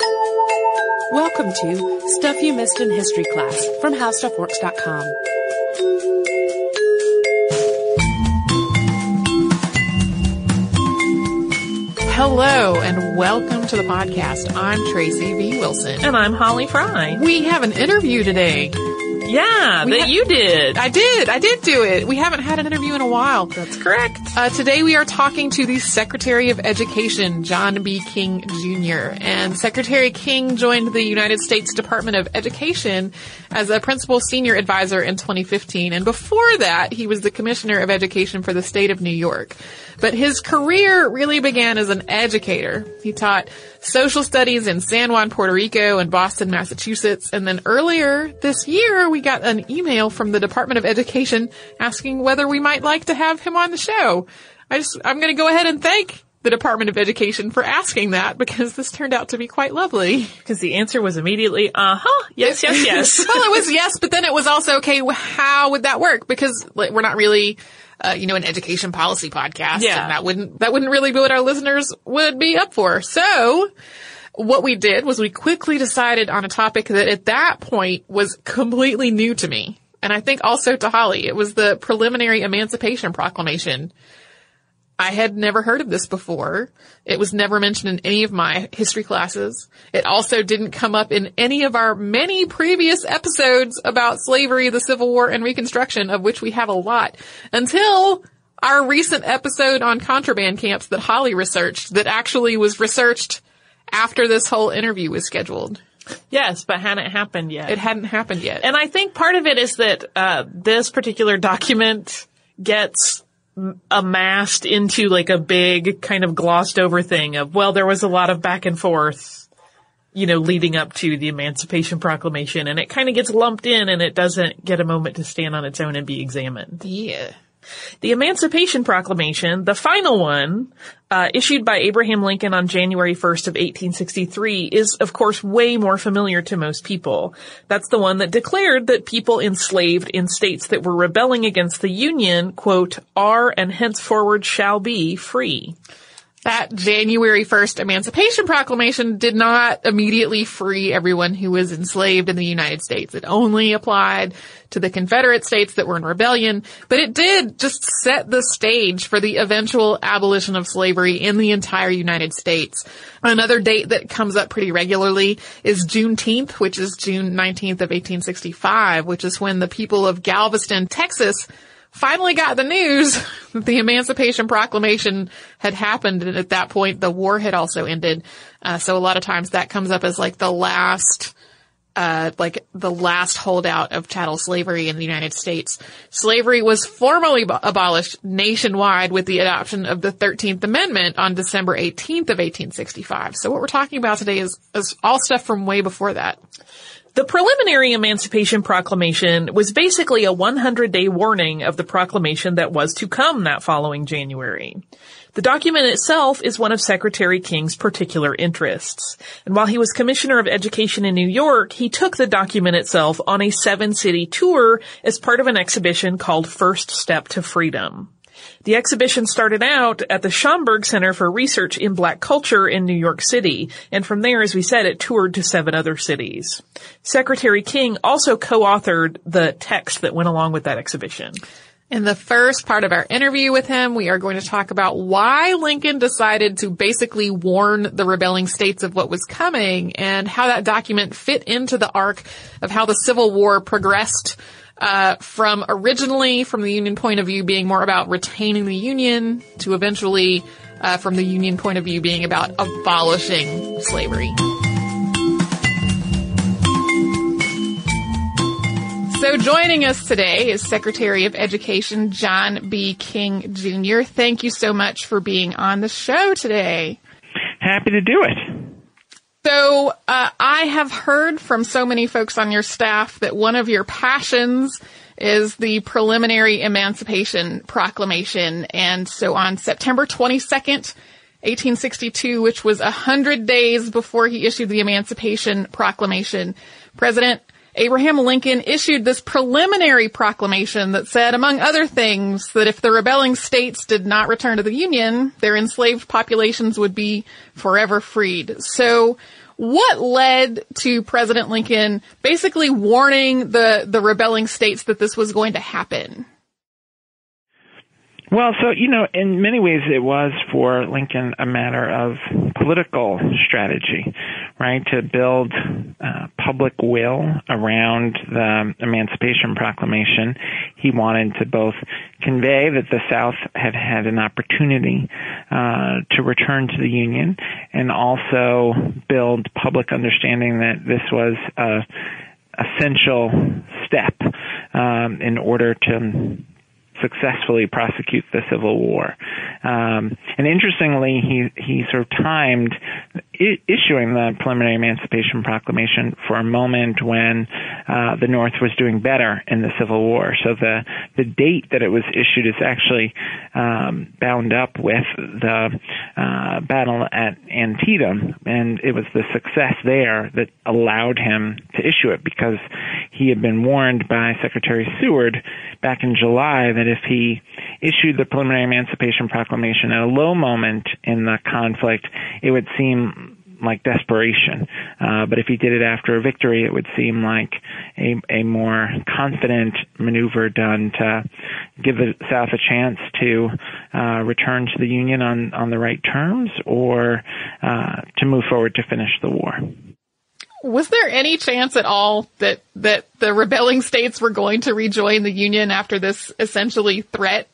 Welcome to Stuff You Missed in History Class from HowStuffWorks.com. Hello and welcome to the podcast. I'm Tracy V. Wilson. And I'm Holly Fry. We have an interview today. Yeah, We that ha- you did. I did. I did do it. We haven't had an interview in a while. That's correct. Uh, today we are talking to the Secretary of Education, John B. King Jr. And Secretary King joined the United States Department of Education as a principal senior advisor in 2015. And before that, he was the Commissioner of Education for the state of New York. But his career really began as an educator. He taught social studies in San Juan, Puerto Rico and Boston, Massachusetts. And then earlier this year, we got an email from the Department of Education asking whether we might like to have him on the show. I just, I'm going to go ahead and thank the Department of Education for asking that because this turned out to be quite lovely. Because the answer was immediately, uh-huh, yes, yes, yes. well, it was yes, but then it was also okay. How would that work? Because like, we're not really, uh, you know, an education policy podcast, Yeah. and that wouldn't that wouldn't really be what our listeners would be up for. So. What we did was we quickly decided on a topic that at that point was completely new to me. And I think also to Holly. It was the preliminary Emancipation Proclamation. I had never heard of this before. It was never mentioned in any of my history classes. It also didn't come up in any of our many previous episodes about slavery, the Civil War, and Reconstruction, of which we have a lot, until our recent episode on contraband camps that Holly researched, that actually was researched after this whole interview was scheduled. yes, but hadn't happened yet. It hadn't happened yet. And I think part of it is that uh, this particular document gets amassed into like a big kind of glossed over thing of, well, there was a lot of back and forth, you know, leading up to the Emancipation Proclamation and it kind of gets lumped in and it doesn't get a moment to stand on its own and be examined. yeah. The Emancipation Proclamation, the final one, uh, issued by Abraham Lincoln on January 1st of 1863 is of course way more familiar to most people. That's the one that declared that people enslaved in states that were rebelling against the Union, quote, are and henceforward shall be free. That January 1st Emancipation Proclamation did not immediately free everyone who was enslaved in the United States. It only applied to the Confederate states that were in rebellion, but it did just set the stage for the eventual abolition of slavery in the entire United States. Another date that comes up pretty regularly is Juneteenth, which is June 19th of 1865, which is when the people of Galveston, Texas finally got the news that the Emancipation Proclamation had happened, and at that point the war had also ended. Uh, so a lot of times that comes up as like the last, uh, like the last holdout of chattel slavery in the United States. Slavery was formally ab- abolished nationwide with the adoption of the 13th Amendment on December 18th of 1865. So what we're talking about today is, is all stuff from way before that. The preliminary Emancipation Proclamation was basically a 100 day warning of the proclamation that was to come that following January. The document itself is one of Secretary King's particular interests. And while he was Commissioner of Education in New York, he took the document itself on a seven city tour as part of an exhibition called First Step to Freedom. The exhibition started out at the Schomburg Center for Research in Black Culture in New York City, and from there, as we said, it toured to seven other cities. Secretary King also co-authored the text that went along with that exhibition. In the first part of our interview with him, we are going to talk about why Lincoln decided to basically warn the rebelling states of what was coming and how that document fit into the arc of how the Civil War progressed uh, from originally from the Union point of view being more about retaining the Union to eventually uh, from the Union point of view being about abolishing slavery. So joining us today is Secretary of Education John B. King Jr. Thank you so much for being on the show today. Happy to do it. So uh, I have heard from so many folks on your staff that one of your passions is the preliminary Emancipation Proclamation. And so on September 22nd, 1862, which was a hundred days before he issued the Emancipation Proclamation, President Abraham Lincoln issued this preliminary proclamation that said, among other things, that if the rebelling states did not return to the Union, their enslaved populations would be forever freed. So what led to President Lincoln basically warning the, the rebelling states that this was going to happen? Well, so, you know, in many ways it was for Lincoln a matter of political strategy, right? To build uh, public will around the Emancipation Proclamation. He wanted to both convey that the South had had an opportunity uh, to return to the Union and also build public understanding that this was a essential step um, in order to successfully prosecute the Civil War. Um, and interestingly, he he sort of timed issuing the preliminary Emancipation Proclamation for a moment when uh, the North was doing better in the Civil War. So the the date that it was issued is actually um, bound up with the uh, battle at Antietam, and it was the success there that allowed him to issue it because he had been warned by Secretary Seward back in July that if he issued the preliminary Emancipation Proclamation at a low moment in the conflict, it would seem like desperation. Uh, but if he did it after a victory, it would seem like a, a more confident maneuver done to give the South a chance to uh, return to the Union on, on the right terms or uh, to move forward to finish the war. Was there any chance at all that that the rebelling states were going to rejoin the Union after this essentially threat?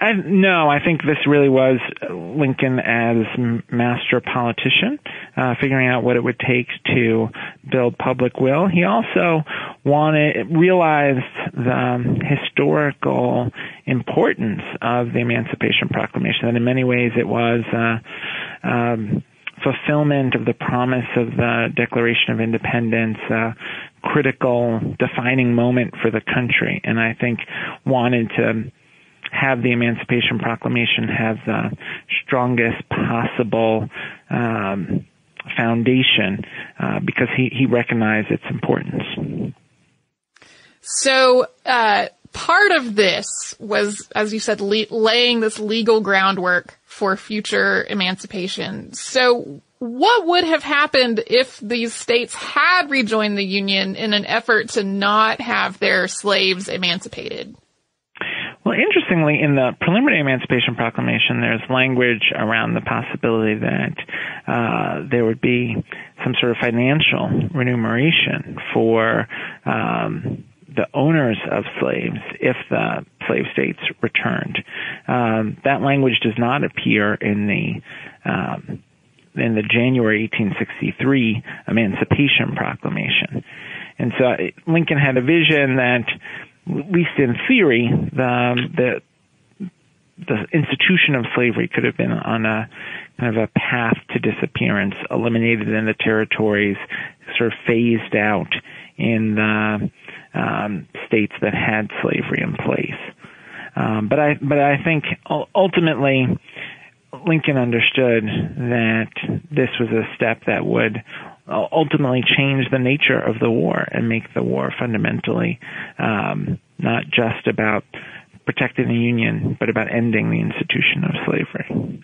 I, no, I think this really was Lincoln as master politician, uh, figuring out what it would take to build public will. He also wanted realized the historical importance of the Emancipation Proclamation. That in many ways it was. Uh, um, fulfillment of the promise of the Declaration of Independence, a critical defining moment for the country, and I think wanted to have the Emancipation Proclamation have the strongest possible um, foundation uh, because he, he recognized its importance. So, uh, part of this was, as you said, le- laying this legal groundwork for future emancipation. So what would have happened if these states had rejoined the Union in an effort to not have their slaves emancipated? Well, interestingly, in the preliminary Emancipation Proclamation, there's language around the possibility that uh, there would be some sort of financial remuneration for um, the owners of slaves if the slave states returned. Um, that language does not appear in the um, in the January 1863 Emancipation Proclamation. And so Lincoln had a vision that, at least in theory, the, the the institution of slavery could have been on a kind of a path to disappearance, eliminated in the territories, sort of phased out in the um, states that had slavery in place. Um, but I, but I think ultimately, Lincoln understood that this was a step that would ultimately change the nature of the war and make the war fundamentally um, not just about protecting the Union, but about ending the institution of slavery.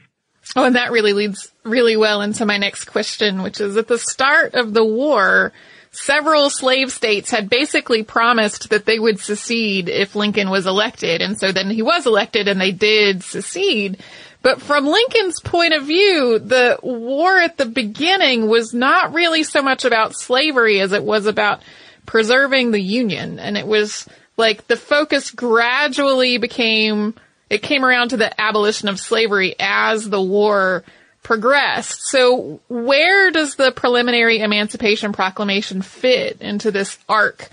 Oh, and that really leads really well into my next question, which is at the start of the war, several slave states had basically promised that they would secede if Lincoln was elected. And so then he was elected and they did secede. But from Lincoln's point of view, the war at the beginning was not really so much about slavery as it was about preserving the Union. And it was like the focus gradually became, it came around to the abolition of slavery as the war progressed. So where does the preliminary Emancipation Proclamation fit into this arc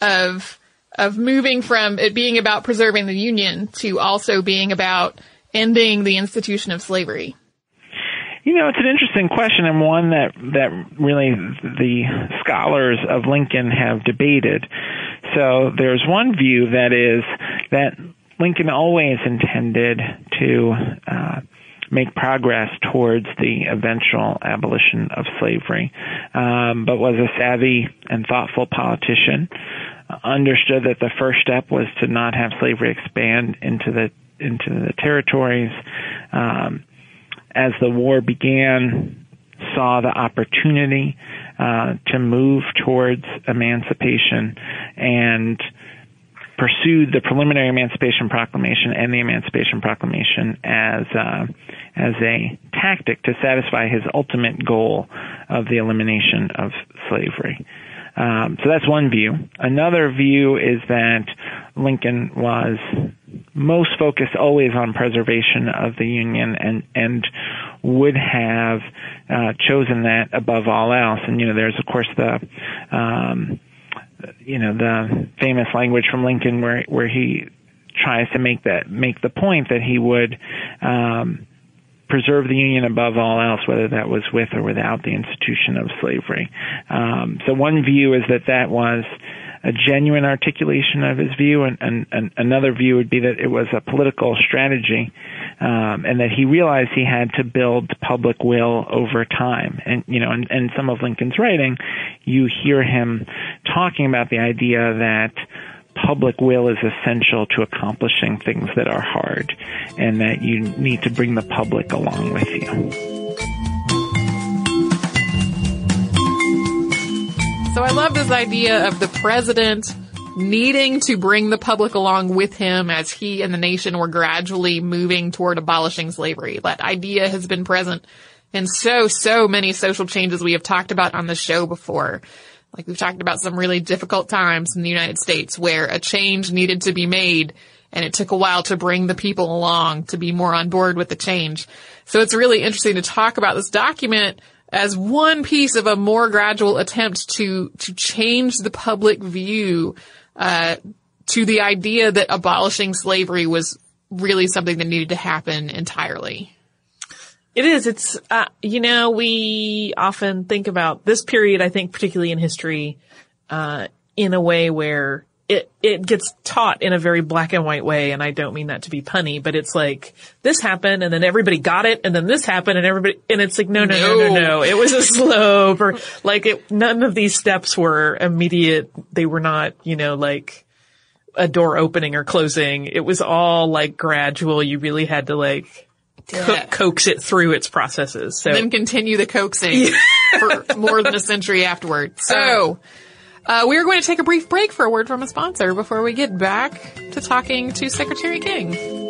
of of moving from it being about preserving the Union to also being about ending the institution of slavery? You know, it's an interesting question and one that that really the scholars of Lincoln have debated. So there's one view that is that Lincoln always intended to uh, make progress towards the eventual abolition of slavery, um, but was a savvy and thoughtful politician. Understood that the first step was to not have slavery expand into the into the territories. Um, as the war began, saw the opportunity uh, to move towards emancipation and pursued the preliminary Emancipation Proclamation and the Emancipation Proclamation as uh, as a tactic to satisfy his ultimate goal of the elimination of slavery. Um, so that's one view. Another view is that Lincoln was most focused always on preservation of the Union and and would have uh, chosen that above all else. And you know, there's of course the um, you know the famous language from Lincoln where where he tries to make that make the point that he would um, preserve the Union above all else, whether that was with or without the institution of slavery. Um, so one view is that that was a genuine articulation of his view, and, and, and another view would be that it was a political strategy, um, and that he realized he had to build public will over time. And you know, in, in some of Lincoln's writing, you hear him talking about the idea that public will is essential to accomplishing things that are hard and that you need to bring the public along with you. So I love this idea of the president needing to bring the public along with him as he and the nation were gradually moving toward abolishing slavery. That idea has been present in so, so many social changes we have talked about on the show before. Like we've talked about some really difficult times in the United States where a change needed to be made and it took a while to bring the people along to be more on board with the change. So it's really interesting to talk about this document as one piece of a more gradual attempt to, to change the public view, uh, to the idea that abolishing slavery was really something that needed to happen entirely. It is. It's, uh, you know, we often think about this period, I think, particularly in history, uh, in a way where it, it gets taught in a very black and white way. And I don't mean that to be punny, but it's like this happened and then everybody got it and then this happened and everybody, and it's like, no, no, no, no, no. no. It was a slope or like it, none of these steps were immediate. They were not, you know, like, a door opening or closing. It was all like gradual. You really had to like co- coax it through its processes. So then continue the coaxing for more than a century afterward. So, uh, Uh, we are going to take a brief break for a word from a sponsor before we get back to talking to Secretary King.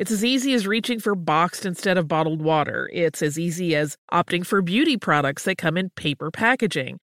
It's as easy as reaching for boxed instead of bottled water. It's as easy as opting for beauty products that come in paper packaging.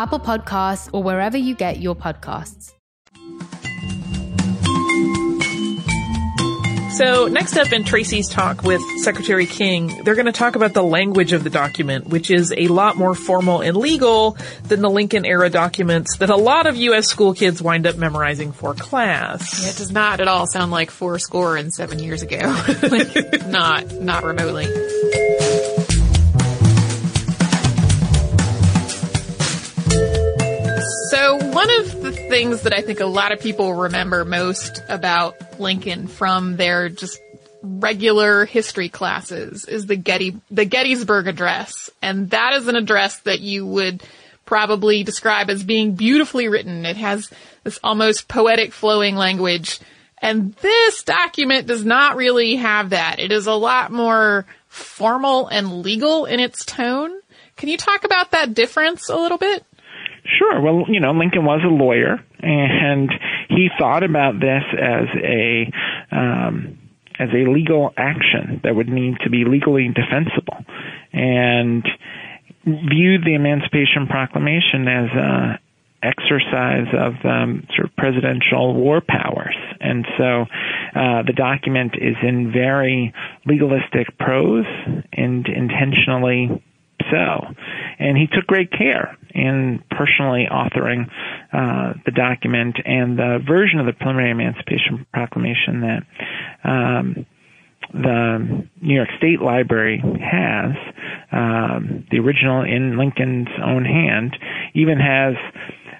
Apple Podcasts, or wherever you get your podcasts. So, next up in Tracy's talk with Secretary King, they're going to talk about the language of the document, which is a lot more formal and legal than the Lincoln era documents that a lot of U.S. school kids wind up memorizing for class. Yeah, it does not at all sound like four score and seven years ago. not, not remotely. One of the things that I think a lot of people remember most about Lincoln from their just regular history classes is the Getty, the Gettysburg Address. And that is an address that you would probably describe as being beautifully written. It has this almost poetic flowing language. And this document does not really have that. It is a lot more formal and legal in its tone. Can you talk about that difference a little bit? Sure. Well, you know, Lincoln was a lawyer, and he thought about this as a um, as a legal action that would need to be legally defensible, and viewed the Emancipation Proclamation as a exercise of um, sort of presidential war powers. And so uh, the document is in very legalistic prose and intentionally so. And he took great care in personally authoring uh, the document and the version of the preliminary emancipation proclamation that um, the New York State Library has, um, the original in Lincoln's own hand, even has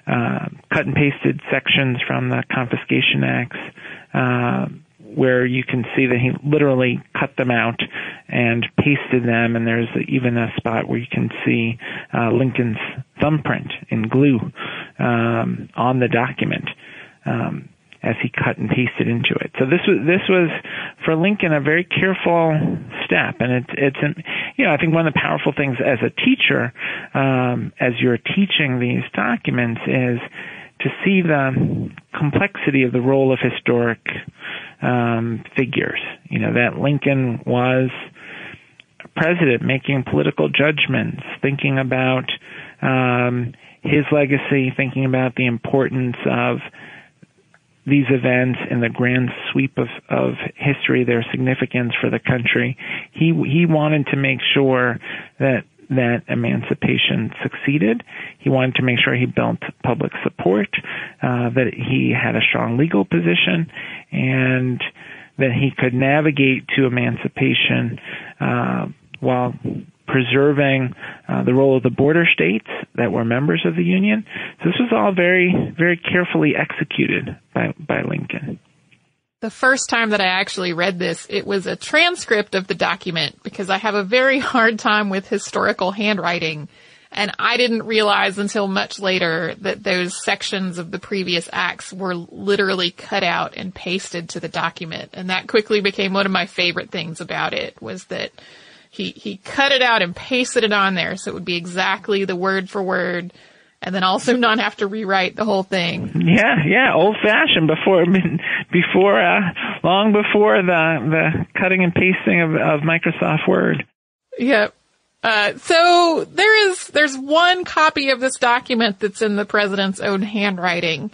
uh, cut and pasted sections from the Confiscation Acts. Uh, where you can see that he literally cut them out and pasted them, and there's even a spot where you can see uh, Lincoln's thumbprint in glue um, on the document. Um, as he cut and pasted into it. So this was this was for Lincoln a very careful step, and it's it's you know I think one of the powerful things as a teacher, um, as you're teaching these documents, is to see the complexity of the role of historic um, figures. You know, that Lincoln was a president making political judgments, thinking about um, his legacy, thinking about the importance of these events in the grand sweep of, of history, their significance for the country. He he wanted to make sure that that emancipation succeeded. He wanted to make sure he built public support, uh, that he had a strong legal position, and that he could navigate to emancipation uh, while preserving uh, the role of the border states that were members of the Union. So this was all very, very carefully executed by, by Lincoln. The first time that I actually read this, it was a transcript of the document because I have a very hard time with historical handwriting. And I didn't realize until much later that those sections of the previous acts were literally cut out and pasted to the document. And that quickly became one of my favorite things about it was that he, he cut it out and pasted it on there so it would be exactly the word for word and then also not have to rewrite the whole thing. Yeah, yeah, old fashioned before before uh, long before the the cutting and pasting of, of Microsoft Word. Yep. Uh, so there is there's one copy of this document that's in the president's own handwriting.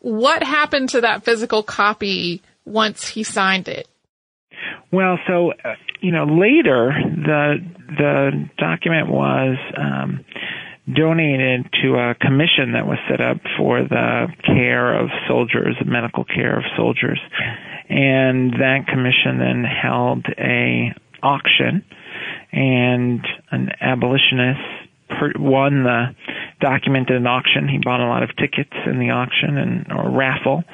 What happened to that physical copy once he signed it? Well, so uh, you know later the the document was. Um, donated to a commission that was set up for the care of soldiers, medical care of soldiers. And that commission then held a auction and an abolitionist per- won the documented an auction. He bought a lot of tickets in the auction and or raffle,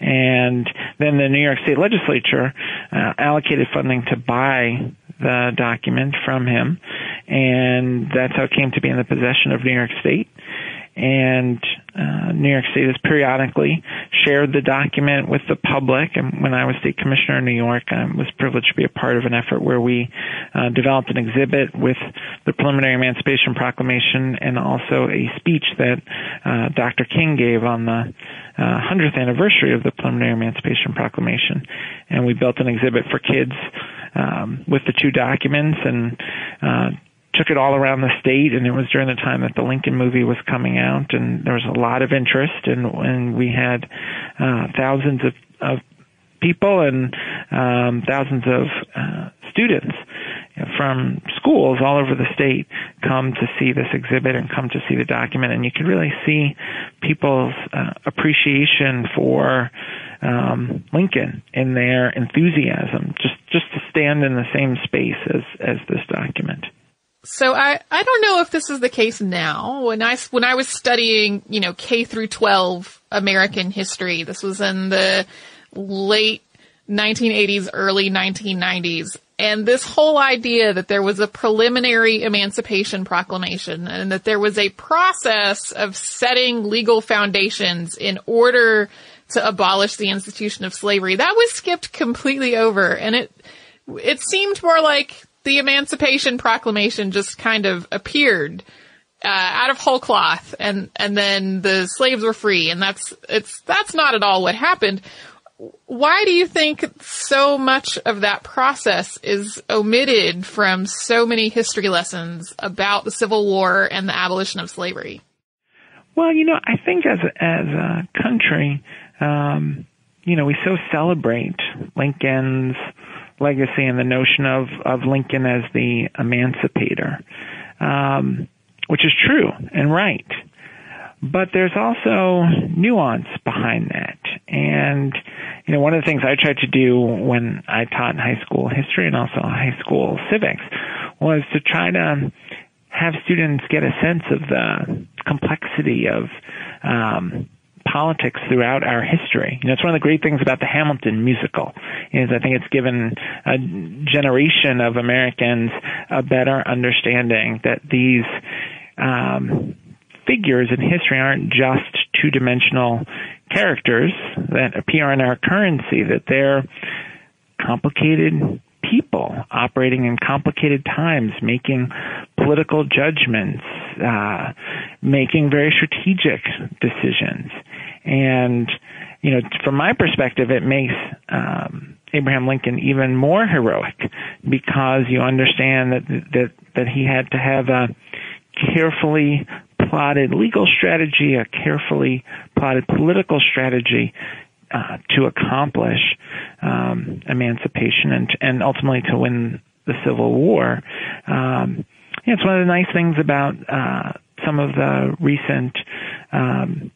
and then the New York State Legislature uh, allocated funding to buy the document from him, and that's how it came to be in the possession of New York State. And uh, New York State has periodically shared the document with the public. And when I was state commissioner in New York, I was privileged to be a part of an effort where we uh, developed an exhibit with the preliminary Emancipation Proclamation and also a speech that uh, Dr. King gave on the uh, 100th anniversary of the preliminary Emancipation Proclamation. And we built an exhibit for kids um, with the two documents and uh, took it all around the state. And it was during the time that the Lincoln movie was coming out, and there was a lot of interest, and, and we had uh, thousands of, of people and um, thousands of uh, students from schools all over the state come to see this exhibit and come to see the document, and you can really see people's uh, appreciation for um, Lincoln in their enthusiasm, just just to stand in the same space as as this document. So I, I don't know if this is the case now. When I, when I was studying, you know, K through 12 American history, this was in the late 1980s, early 1990s. And this whole idea that there was a preliminary emancipation proclamation and that there was a process of setting legal foundations in order to abolish the institution of slavery, that was skipped completely over. And it, it seemed more like the Emancipation Proclamation just kind of appeared uh, out of whole cloth, and and then the slaves were free, and that's it's that's not at all what happened. Why do you think so much of that process is omitted from so many history lessons about the Civil War and the abolition of slavery? Well, you know, I think as as a country, um, you know, we so celebrate Lincoln's legacy and the notion of, of Lincoln as the emancipator, um, which is true and right. But there's also nuance behind that. And, you know, one of the things I tried to do when I taught in high school history and also high school civics was to try to have students get a sense of the complexity of um, politics throughout our history. You know, it's one of the great things about the Hamilton musical is I think it's given a generation of Americans a better understanding that these um, figures in history aren't just two-dimensional characters that appear in our currency; that they're complicated people operating in complicated times, making political judgments, uh, making very strategic decisions. And, you know, from my perspective, it makes um, Abraham Lincoln even more heroic because you understand that that that he had to have a carefully plotted legal strategy, a carefully plotted political strategy uh, to accomplish um, emancipation and and ultimately to win the Civil War. Um, yeah, it's one of the nice things about uh, some of the recent um,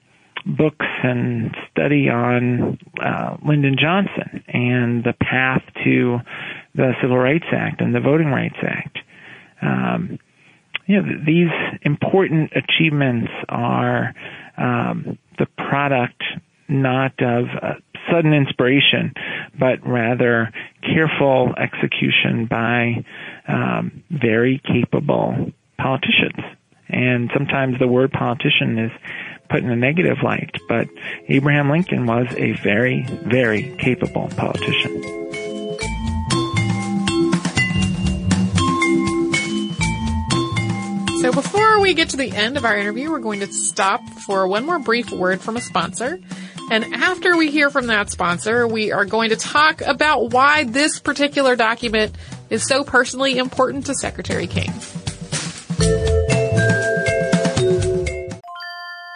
books and study on uh, Lyndon Johnson and the path to the Civil Rights Act and the Voting Rights Act. Um, you know, these important achievements are um, the product not of uh, sudden inspiration, but rather careful execution by um, very capable politicians. And sometimes the word politician is put in a negative light, but Abraham Lincoln was a very, very capable politician. So before we get to the end of our interview, we're going to stop for one more brief word from a sponsor. And after we hear from that sponsor, we are going to talk about why this particular document is so personally important to Secretary King.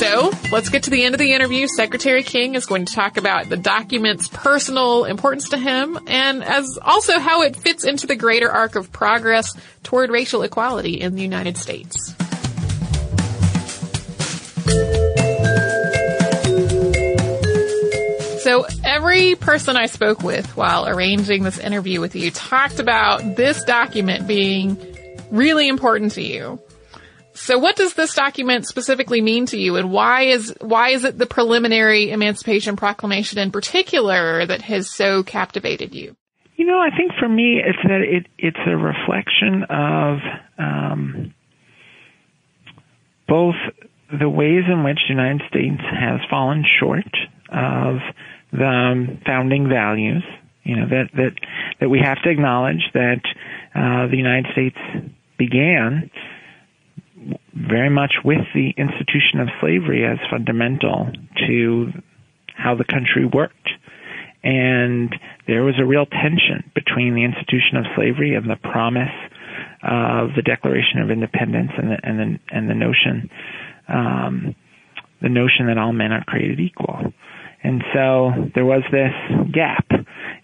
So let's get to the end of the interview. Secretary King is going to talk about the document's personal importance to him and as also how it fits into the greater arc of progress toward racial equality in the United States. So every person I spoke with while arranging this interview with you talked about this document being really important to you. So what does this document specifically mean to you and why is, why is it the preliminary Emancipation Proclamation in particular that has so captivated you? You know, I think for me, it's that it, it's a reflection of, um, both the ways in which the United States has fallen short of the founding values, you know, that, that, that we have to acknowledge that, uh, the United States began very much with the institution of slavery as fundamental to how the country worked. And there was a real tension between the institution of slavery and the promise of the Declaration of Independence and the and the, and the notion um, the notion that all men are created equal. And so there was this gap,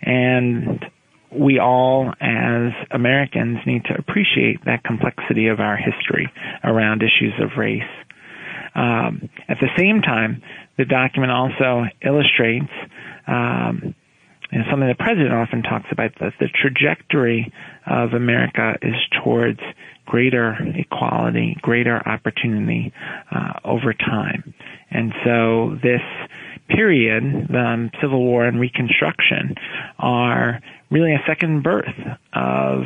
and we all, as Americans, need to appreciate that complexity of our history around issues of race. Um, at the same time, the document also illustrates um, and something the president often talks about that the trajectory of America is towards greater equality, greater opportunity uh, over time. And so this period, the um, Civil War and Reconstruction, are really a second birth of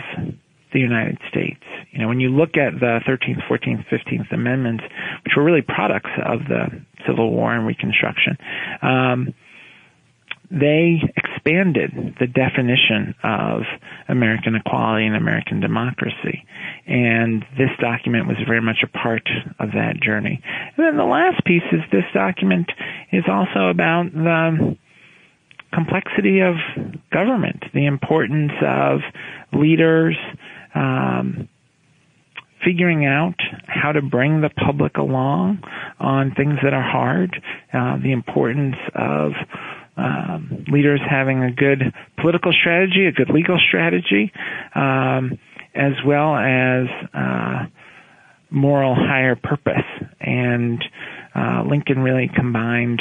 the United States. You know, when you look at the 13th, 14th, 15th Amendments, which were really products of the Civil War and Reconstruction, um, they expanded the definition of American equality and American democracy. And this document was very much a part of that journey. And then the last piece is this document is also about the complexity of government, the importance of leaders, um, figuring out how to bring the public along on things that are hard, uh, the importance of um, leaders having a good political strategy, a good legal strategy, um, as well as uh, moral higher purpose. And uh, Lincoln really combined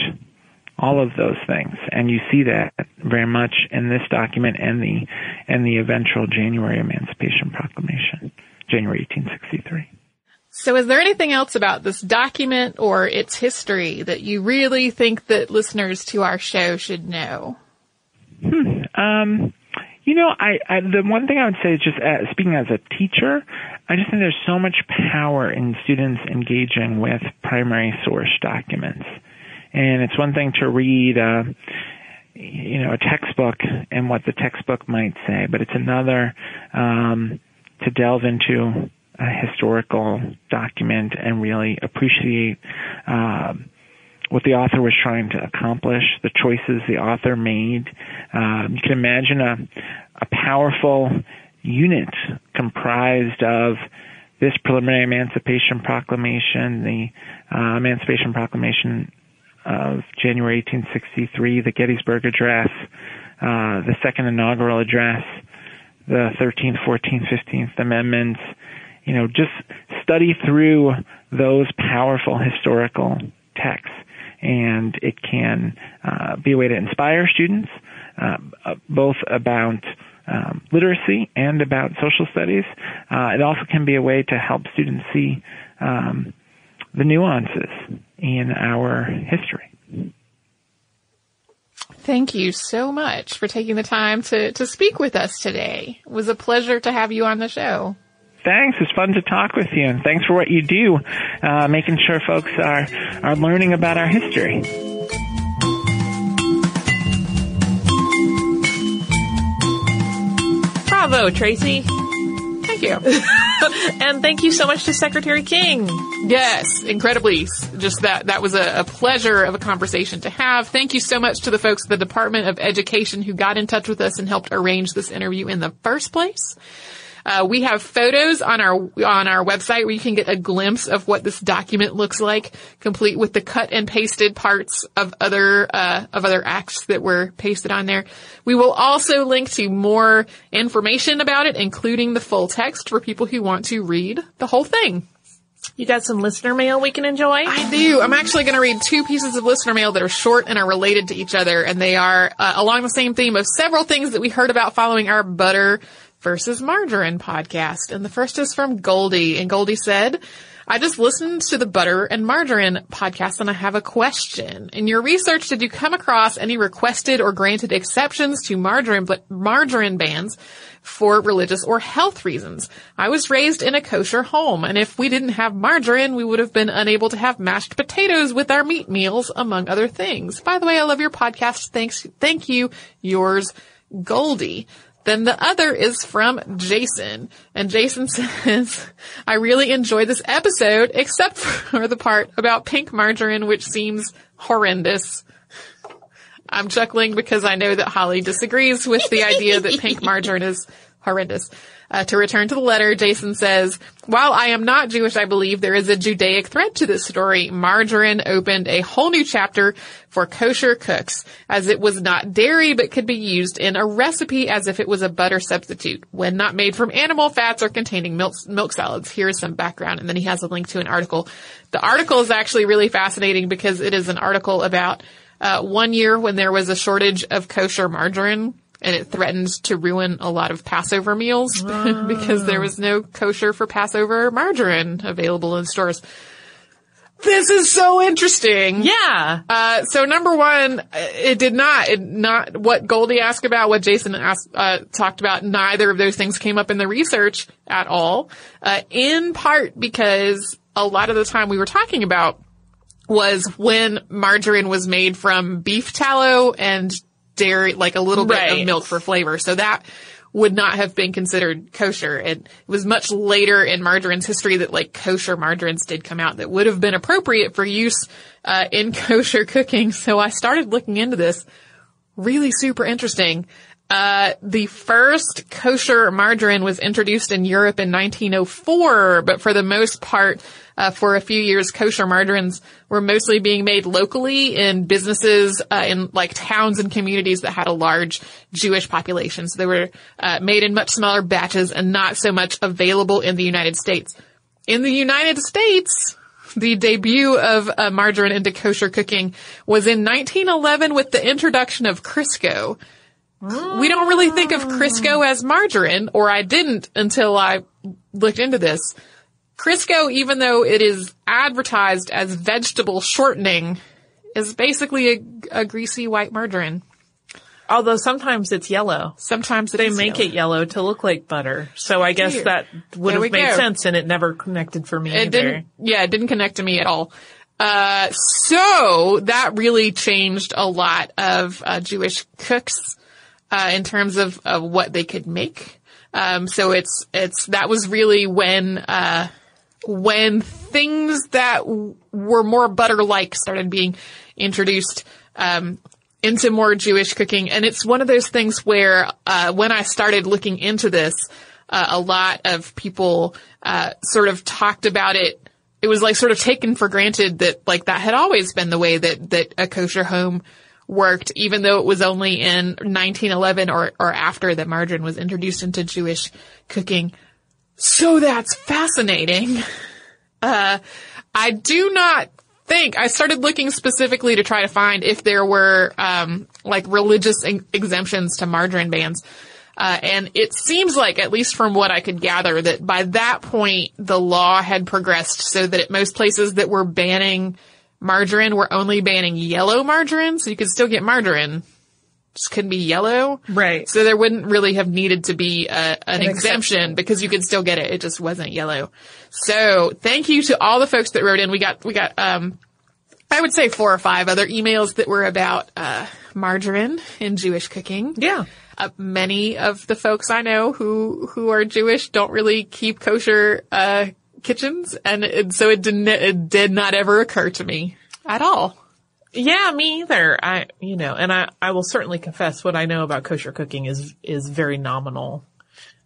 all of those things, and you see that very much in this document and the and the eventual January Emancipation Proclamation, January 1863. So is there anything else about this document or its history that you really think that listeners to our show should know? Hmm. Um, you know, I, I, the one thing I would say is just uh, speaking as a teacher, I just think there's so much power in students engaging with primary source documents. And it's one thing to read, uh, you know, a textbook and what the textbook might say, but it's another um, to delve into a historical document and really appreciate um, what the author was trying to accomplish, the choices the author made. Um, you can imagine a, a powerful unit comprised of this preliminary Emancipation Proclamation, the uh, Emancipation Proclamation of January 1863, the Gettysburg Address, uh, the second inaugural address, the 13th, 14th, 15th Amendments, you know, just study through those powerful historical texts, and it can uh, be a way to inspire students, uh, both about um, literacy and about social studies. Uh, it also can be a way to help students see um, the nuances in our history. Thank you so much for taking the time to, to speak with us today. It was a pleasure to have you on the show. Thanks. It's fun to talk with you, and thanks for what you do, uh, making sure folks are are learning about our history. Bravo, Tracy. Thank you. and thank you so much to Secretary King. Yes, incredibly. Just that, that was a, a, pleasure of a conversation to have. Thank you so much to the folks at the Department of Education who got in touch with us and helped arrange this interview in the first place. Uh, we have photos on our on our website where you can get a glimpse of what this document looks like, complete with the cut and pasted parts of other uh, of other acts that were pasted on there. We will also link to more information about it, including the full text for people who want to read the whole thing. You got some listener mail we can enjoy? I do. I'm actually going to read two pieces of listener mail that are short and are related to each other, and they are uh, along the same theme of several things that we heard about following our butter versus margarine podcast. And the first is from Goldie. And Goldie said, I just listened to the butter and margarine podcast and I have a question. In your research, did you come across any requested or granted exceptions to margarine, but margarine bans for religious or health reasons? I was raised in a kosher home and if we didn't have margarine, we would have been unable to have mashed potatoes with our meat meals, among other things. By the way, I love your podcast. Thanks. Thank you. Yours, Goldie. Then the other is from Jason. And Jason says, I really enjoyed this episode, except for the part about pink margarine, which seems horrendous. I'm chuckling because I know that Holly disagrees with the idea that pink margarine is horrendous. Uh, to return to the letter, Jason says, while I am not Jewish, I believe there is a Judaic thread to this story. Margarine opened a whole new chapter for kosher cooks, as it was not dairy but could be used in a recipe as if it was a butter substitute when not made from animal fats or containing milk, milk solids. Here is some background, and then he has a link to an article. The article is actually really fascinating because it is an article about uh, one year when there was a shortage of kosher margarine and it threatened to ruin a lot of Passover meals because there was no kosher for Passover margarine available in stores. This is so interesting. Yeah. Uh, so number one, it did not, it not what Goldie asked about, what Jason asked, uh, talked about. Neither of those things came up in the research at all. Uh, in part because a lot of the time we were talking about was when margarine was made from beef tallow and dairy, like a little bit of milk for flavor. So that would not have been considered kosher. And it was much later in margarine's history that like kosher margarines did come out that would have been appropriate for use uh, in kosher cooking. So I started looking into this. Really super interesting. Uh, the first kosher margarine was introduced in Europe in 1904, but for the most part, uh, for a few years, kosher margarines were mostly being made locally in businesses, uh, in like towns and communities that had a large Jewish population. So they were, uh, made in much smaller batches and not so much available in the United States. In the United States, the debut of uh, margarine into kosher cooking was in 1911 with the introduction of Crisco. We don't really think of Crisco as margarine, or I didn't until I looked into this. Crisco, even though it is advertised as vegetable shortening, is basically a, a greasy white margarine. Although sometimes it's yellow. Sometimes it They make yellow. it yellow to look like butter. So I guess that would There have made go. sense and it never connected for me It either. didn't, yeah, it didn't connect to me at all. Uh, so that really changed a lot of uh, Jewish cooks uh, in terms of, of what they could make. Um, so it's it's that was really when uh, when things that w- were more butter-like started being introduced um, into more Jewish cooking, and it's one of those things where uh, when I started looking into this, uh, a lot of people uh, sort of talked about it. It was like sort of taken for granted that like that had always been the way that that a kosher home worked, even though it was only in 1911 or or after that margarine was introduced into Jewish cooking. So that's fascinating. Uh, I do not think I started looking specifically to try to find if there were um, like religious ex- exemptions to margarine bans. Uh, and it seems like, at least from what I could gather, that by that point the law had progressed so that at most places that were banning margarine were only banning yellow margarine, so you could still get margarine, just couldn't be yellow. Right. So there wouldn't really have needed to be a, an, An exemption because you could still get it. It just wasn't yellow. So thank you to all the folks that wrote in. We got, we got, um, I would say four or five other emails that were about, uh, margarine in Jewish cooking. Yeah. Uh, many of the folks I know who, who are Jewish don't really keep kosher, uh, kitchens. And, it, so it didn't, it did not ever occur to me at all. Yeah, me either. I, you know, and I, I will certainly confess what I know about kosher cooking is, is very nominal.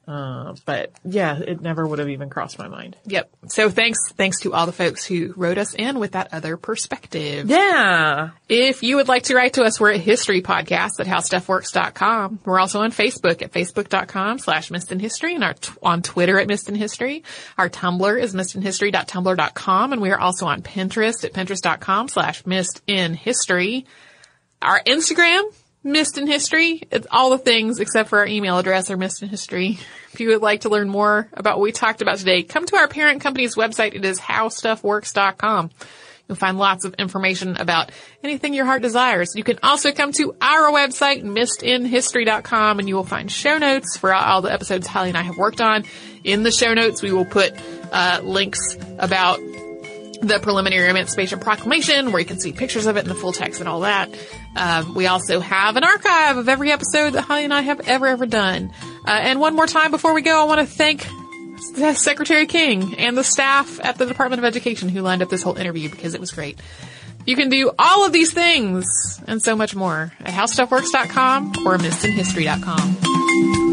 Uh, but yeah, it never would have even crossed my mind. Yep. So thanks, thanks to all the folks who wrote us in with that other perspective. Yeah. If you would like to write to us, we're at History Podcast at HowStuffWorks.com. We're also on Facebook at Facebook.com slash Missed in History and our t- on Twitter at Missed in History. Our Tumblr is missedinhistory.tumblr.com and we are also on Pinterest at Pinterest.com slash Missed in History. Our Instagram, Missed in History. It's all the things except for our email address are Missed in History. If you would like to learn more about what we talked about today, come to our parent company's website. It is howstuffworks.com. You'll find lots of information about anything your heart desires. You can also come to our website, missedinhistory.com, and you will find show notes for all the episodes Holly and I have worked on. In the show notes, we will put uh, links about the preliminary Emancipation Proclamation, where you can see pictures of it and the full text and all that. Um, we also have an archive of every episode that Holly and I have ever, ever done. Uh, and one more time before we go, I want to thank Secretary King and the staff at the Department of Education who lined up this whole interview because it was great. You can do all of these things and so much more at howstuffworks.com or missedinhistory.com.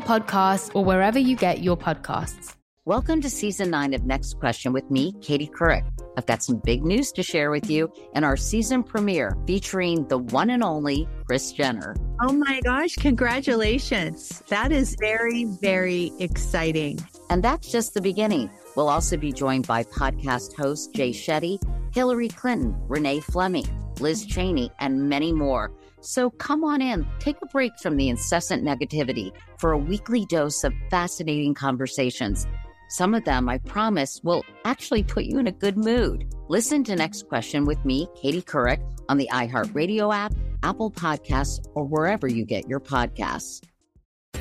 Podcasts, or wherever you get your podcasts. Welcome to season nine of Next Question with me, Katie Couric. I've got some big news to share with you in our season premiere featuring the one and only Kris Jenner. Oh my gosh, congratulations. That is very, very exciting. And that's just the beginning. We'll also be joined by podcast host Jay Shetty, Hillary Clinton, Renee Fleming, Liz Cheney, and many more. So come on in, take a break from the incessant negativity for a weekly dose of fascinating conversations some of them, I promise, will actually put you in a good mood. Listen to Next Question with me, Katie Couric, on the iHeartRadio app, Apple Podcasts, or wherever you get your podcasts.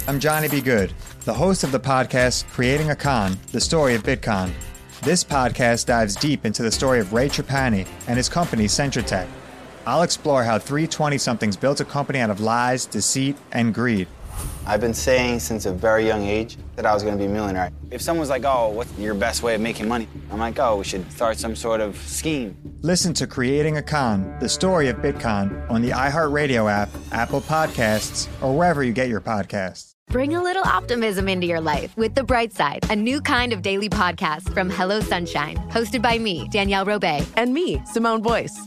I'm Johnny B. Good, the host of the podcast Creating a Con, the story of Bitcoin. This podcast dives deep into the story of Ray Trapani and his company, Centra Tech. I'll explore how 320 somethings built a company out of lies, deceit, and greed. I've been saying since a very young age that I was going to be a millionaire. If someone's like, oh, what's your best way of making money? I'm like, oh, we should start some sort of scheme. Listen to Creating a Con, the story of Bitcoin, on the iHeartRadio app, Apple Podcasts, or wherever you get your podcasts. Bring a little optimism into your life with The Bright Side, a new kind of daily podcast from Hello Sunshine, hosted by me, Danielle Robay, and me, Simone Boyce.